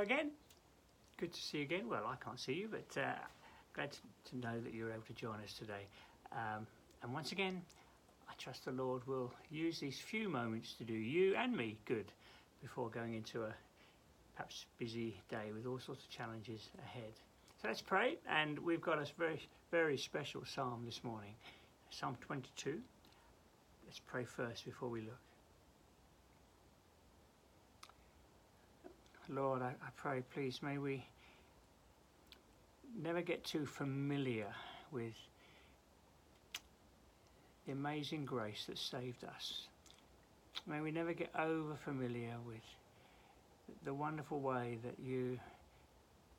Again. Good to see you again. Well, I can't see you, but uh, glad to know that you're able to join us today. Um, and once again, I trust the Lord will use these few moments to do you and me good before going into a perhaps busy day with all sorts of challenges ahead. So let's pray, and we've got a very, very special psalm this morning, Psalm 22. Let's pray first before we look. Lord, I, I pray, please, may we never get too familiar with the amazing grace that saved us. May we never get over familiar with the wonderful way that you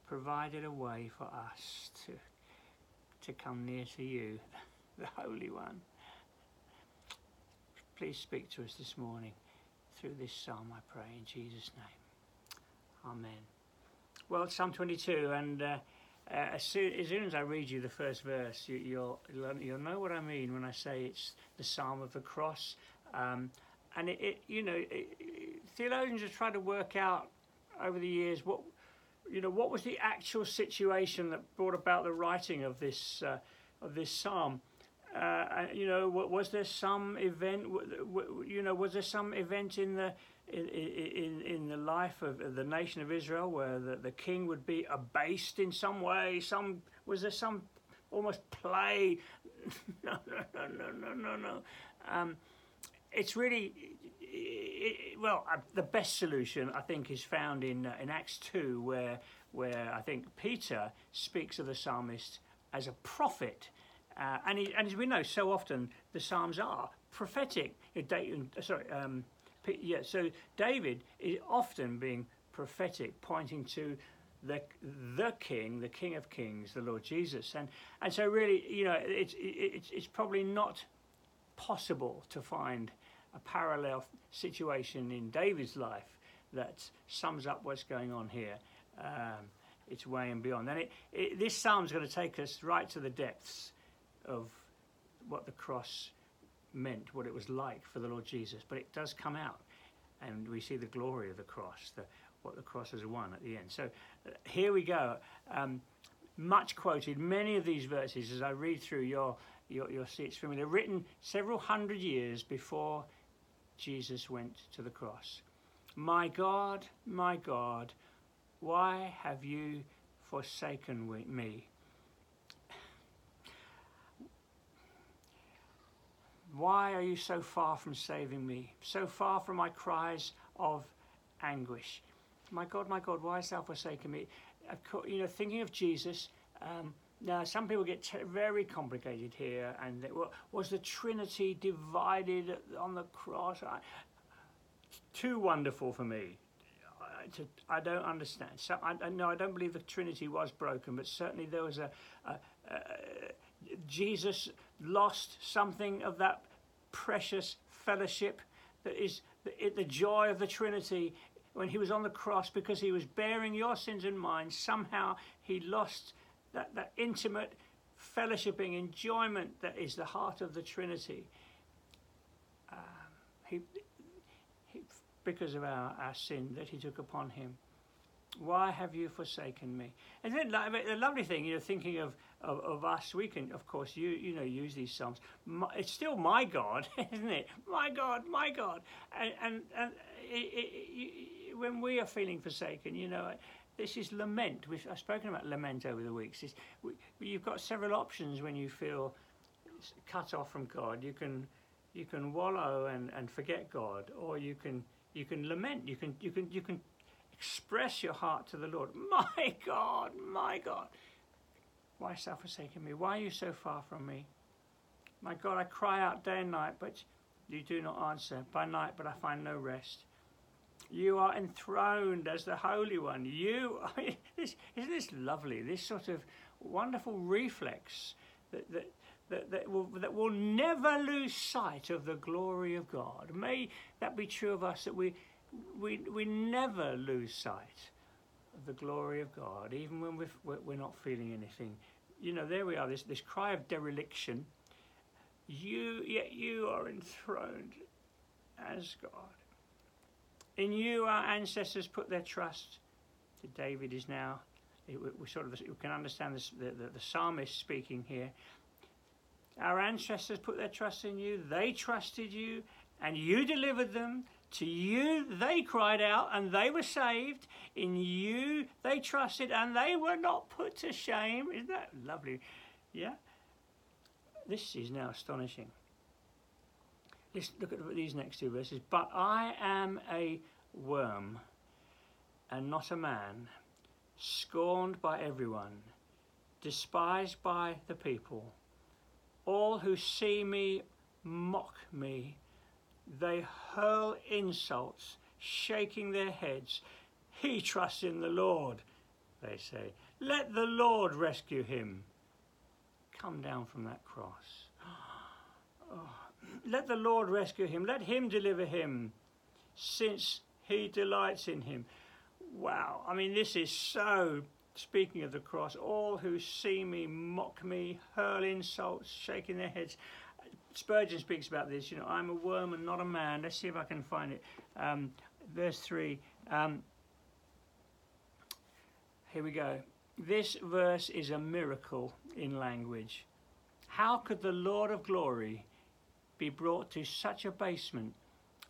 provided a way for us to, to come near to you, the Holy One. Please speak to us this morning through this psalm, I pray, in Jesus' name. Amen. Well, Psalm 22, and uh, uh, as, soon, as, soon, as I read you the first verse, you, will you'll, you'll know what I mean when I say it's the Psalm of the Cross. Um, and it, it, you know, it, theologians have tried to work out over the years what, you know, what was the actual situation that brought about the writing of this uh, of this psalm. Uh, you know, was there some event? You know, was there some event in the in, in, in the life of the nation of Israel where the, the king would be abased in some way? Some was there some almost play? no, no, no, no, no, no. Um, it's really it, well uh, the best solution I think is found in uh, in Acts two where where I think Peter speaks of the psalmist as a prophet. Uh, and, he, and as we know, so often the Psalms are prophetic. Uh, sorry, um, yeah, so David is often being prophetic, pointing to the the King, the King of Kings, the Lord Jesus, and and so really, you know, it's it's it's probably not possible to find a parallel situation in David's life that sums up what's going on here. Um, it's way and beyond. And it, it, this psalm's going to take us right to the depths of what the cross meant, what it was like for the Lord Jesus. But it does come out, and we see the glory of the cross, the, what the cross has won at the end. So uh, here we go. Um, much quoted, many of these verses, as I read through, your your see it's familiar. Written several hundred years before Jesus went to the cross. My God, my God, why have you forsaken me? Why are you so far from saving me, so far from my cries of anguish? My God, my God, why hast thou forsaken me? You know, thinking of Jesus, um, now some people get t- very complicated here, and they, well, was the Trinity divided on the cross? I, too wonderful for me. I, to, I don't understand. So I, no, I don't believe the Trinity was broken, but certainly there was a, a, a Jesus lost something of that precious fellowship that is the, the joy of the Trinity when he was on the cross because he was bearing your sins and mine. Somehow he lost that, that intimate fellowshipping enjoyment that is the heart of the Trinity. Um, he, he, because of our, our sin that he took upon him. Why have you forsaken me? And then the lovely thing, you know, thinking of, of, of, us, we can, of course, you you know, use these psalms. My, it's still my God, isn't it? My God, my God. And, and, and it, it, when we are feeling forsaken, you know, this is lament. We've, I've spoken about lament over the weeks. We, you've got several options when you feel cut off from God. You can you can wallow and, and forget God, or you can you can lament. You can you can you can express your heart to the Lord. My God, my God, why hast thou forsaken me? Why are you so far from me? My God, I cry out day and night, but you do not answer. By night, but I find no rest. You are enthroned as the Holy One. You, I mean, this, isn't this lovely? This sort of wonderful reflex that, that, that, that, will, that will never lose sight of the glory of God. May that be true of us, that we, we, we never lose sight the glory of God, even when we're, we're not feeling anything. You know, there we are, this, this cry of dereliction. You, yet you are enthroned as God. In you, our ancestors put their trust. David is now, we sort of we can understand this, the, the, the psalmist speaking here. Our ancestors put their trust in you, they trusted you, and you delivered them. To you they cried out, and they were saved. In you they trusted, and they were not put to shame. Isn't that lovely? Yeah? This is now astonishing. Let's look at these next two verses. But I am a worm and not a man, scorned by everyone, despised by the people. All who see me mock me. They hurl insults, shaking their heads. He trusts in the Lord, they say. Let the Lord rescue him. Come down from that cross. Oh, let the Lord rescue him. Let him deliver him, since he delights in him. Wow. I mean, this is so. Speaking of the cross, all who see me mock me, hurl insults, shaking their heads. Spurgeon speaks about this. You know, I'm a worm and not a man. Let's see if I can find it. Um, verse 3. Um, here we go. This verse is a miracle in language. How could the Lord of glory be brought to such abasement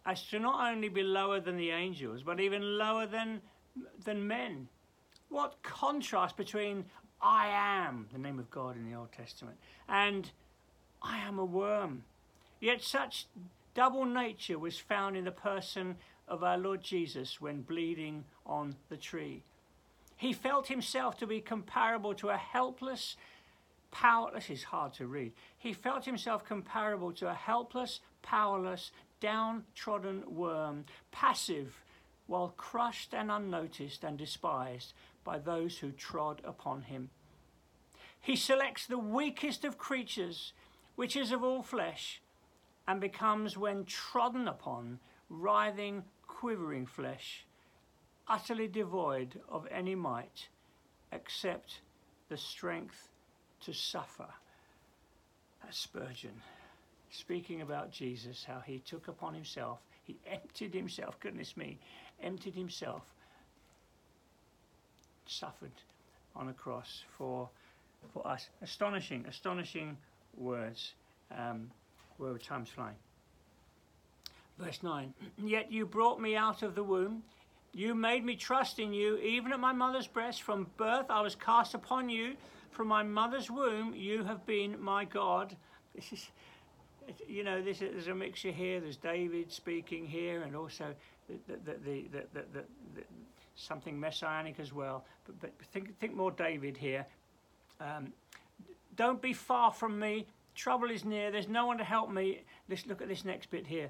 as to not only be lower than the angels, but even lower than, than men? What contrast between I am, the name of God in the Old Testament, and I am a worm. Yet such double nature was found in the person of our Lord Jesus when bleeding on the tree. He felt himself to be comparable to a helpless, powerless, is hard to read. He felt himself comparable to a helpless, powerless, downtrodden worm, passive, while crushed and unnoticed and despised by those who trod upon him. He selects the weakest of creatures which is of all flesh, and becomes, when trodden upon, writhing, quivering flesh, utterly devoid of any might except the strength to suffer. That's Spurgeon speaking about Jesus, how he took upon himself, he emptied himself, goodness me, emptied himself, suffered on a cross for, for us. Astonishing, astonishing words. Um, where time's flying. Verse 9 Yet you brought me out of the womb. You made me trust in you, even at my mother's breast. From birth I was cast upon you. From my mother's womb you have been my God. This is, you know, this is, there's a mixture here. There's David speaking here, and also the, the, the, the, something messianic as well. But, but think, think more David here. Um, don't be far from me. Trouble is near. There's no one to help me. Let's look at this next bit here.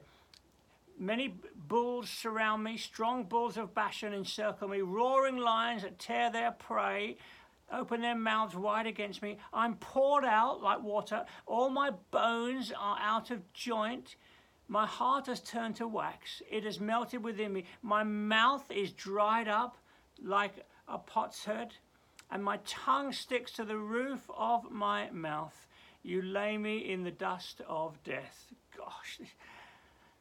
Many bulls surround me, strong bulls of Bashan encircle me, roaring lions that tear their prey, open their mouths wide against me. I'm poured out like water. All my bones are out of joint. My heart has turned to wax. It has melted within me. My mouth is dried up like a potsherd and my tongue sticks to the roof of my mouth. You lay me in the dust of death. Gosh,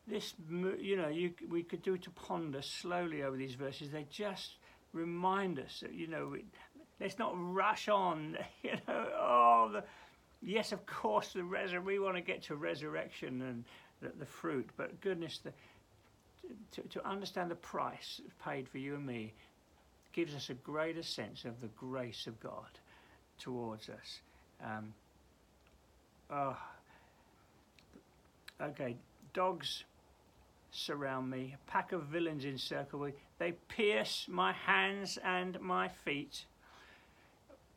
this, you know, you, we could do to ponder slowly over these verses. They just remind us that, you know, we, let's not rush on, you know, oh, the, yes, of course, the resur- we want to get to resurrection and the, the fruit, but goodness, the, to, to understand the price paid for you and me, gives us a greater sense of the grace of God towards us. Um, oh, okay, dogs surround me, a pack of villains encircle me. They pierce my hands and my feet.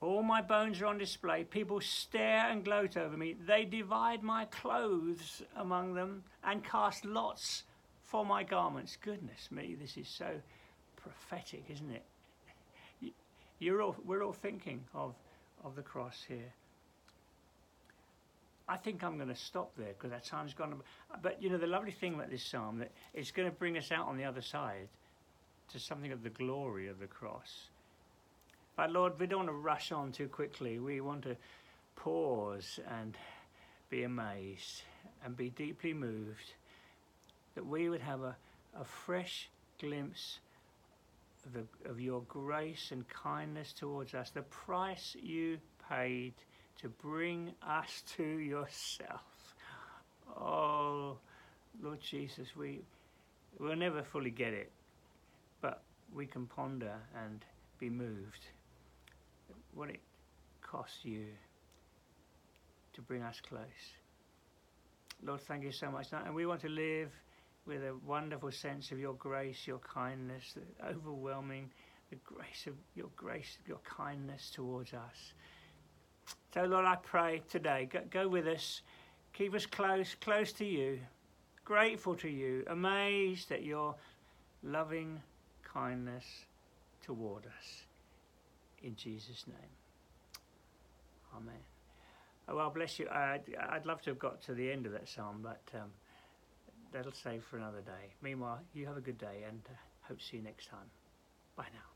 All my bones are on display. People stare and gloat over me. They divide my clothes among them and cast lots for my garments. Goodness me, this is so prophetic, isn't it? You're all, we're all thinking of, of the cross here. I think I'm going to stop there because that time's gone. But you know, the lovely thing about this psalm that it's going to bring us out on the other side to something of the glory of the cross. But Lord, we don't want to rush on too quickly. We want to pause and be amazed and be deeply moved that we would have a, a fresh glimpse the, of your grace and kindness towards us, the price you paid to bring us to yourself. Oh, Lord Jesus, we will never fully get it, but we can ponder and be moved what it cost you to bring us close. Lord, thank you so much. And we want to live with a wonderful sense of your grace, your kindness, the overwhelming, the grace of your grace, your kindness towards us. So, Lord, I pray today, go, go with us, keep us close, close to you, grateful to you, amazed at your loving kindness toward us. In Jesus' name. Amen. Oh, well, bless you. I'd, I'd love to have got to the end of that psalm, but um, that'll save for another day. Meanwhile, you have a good day and uh, hope to see you next time. Bye now.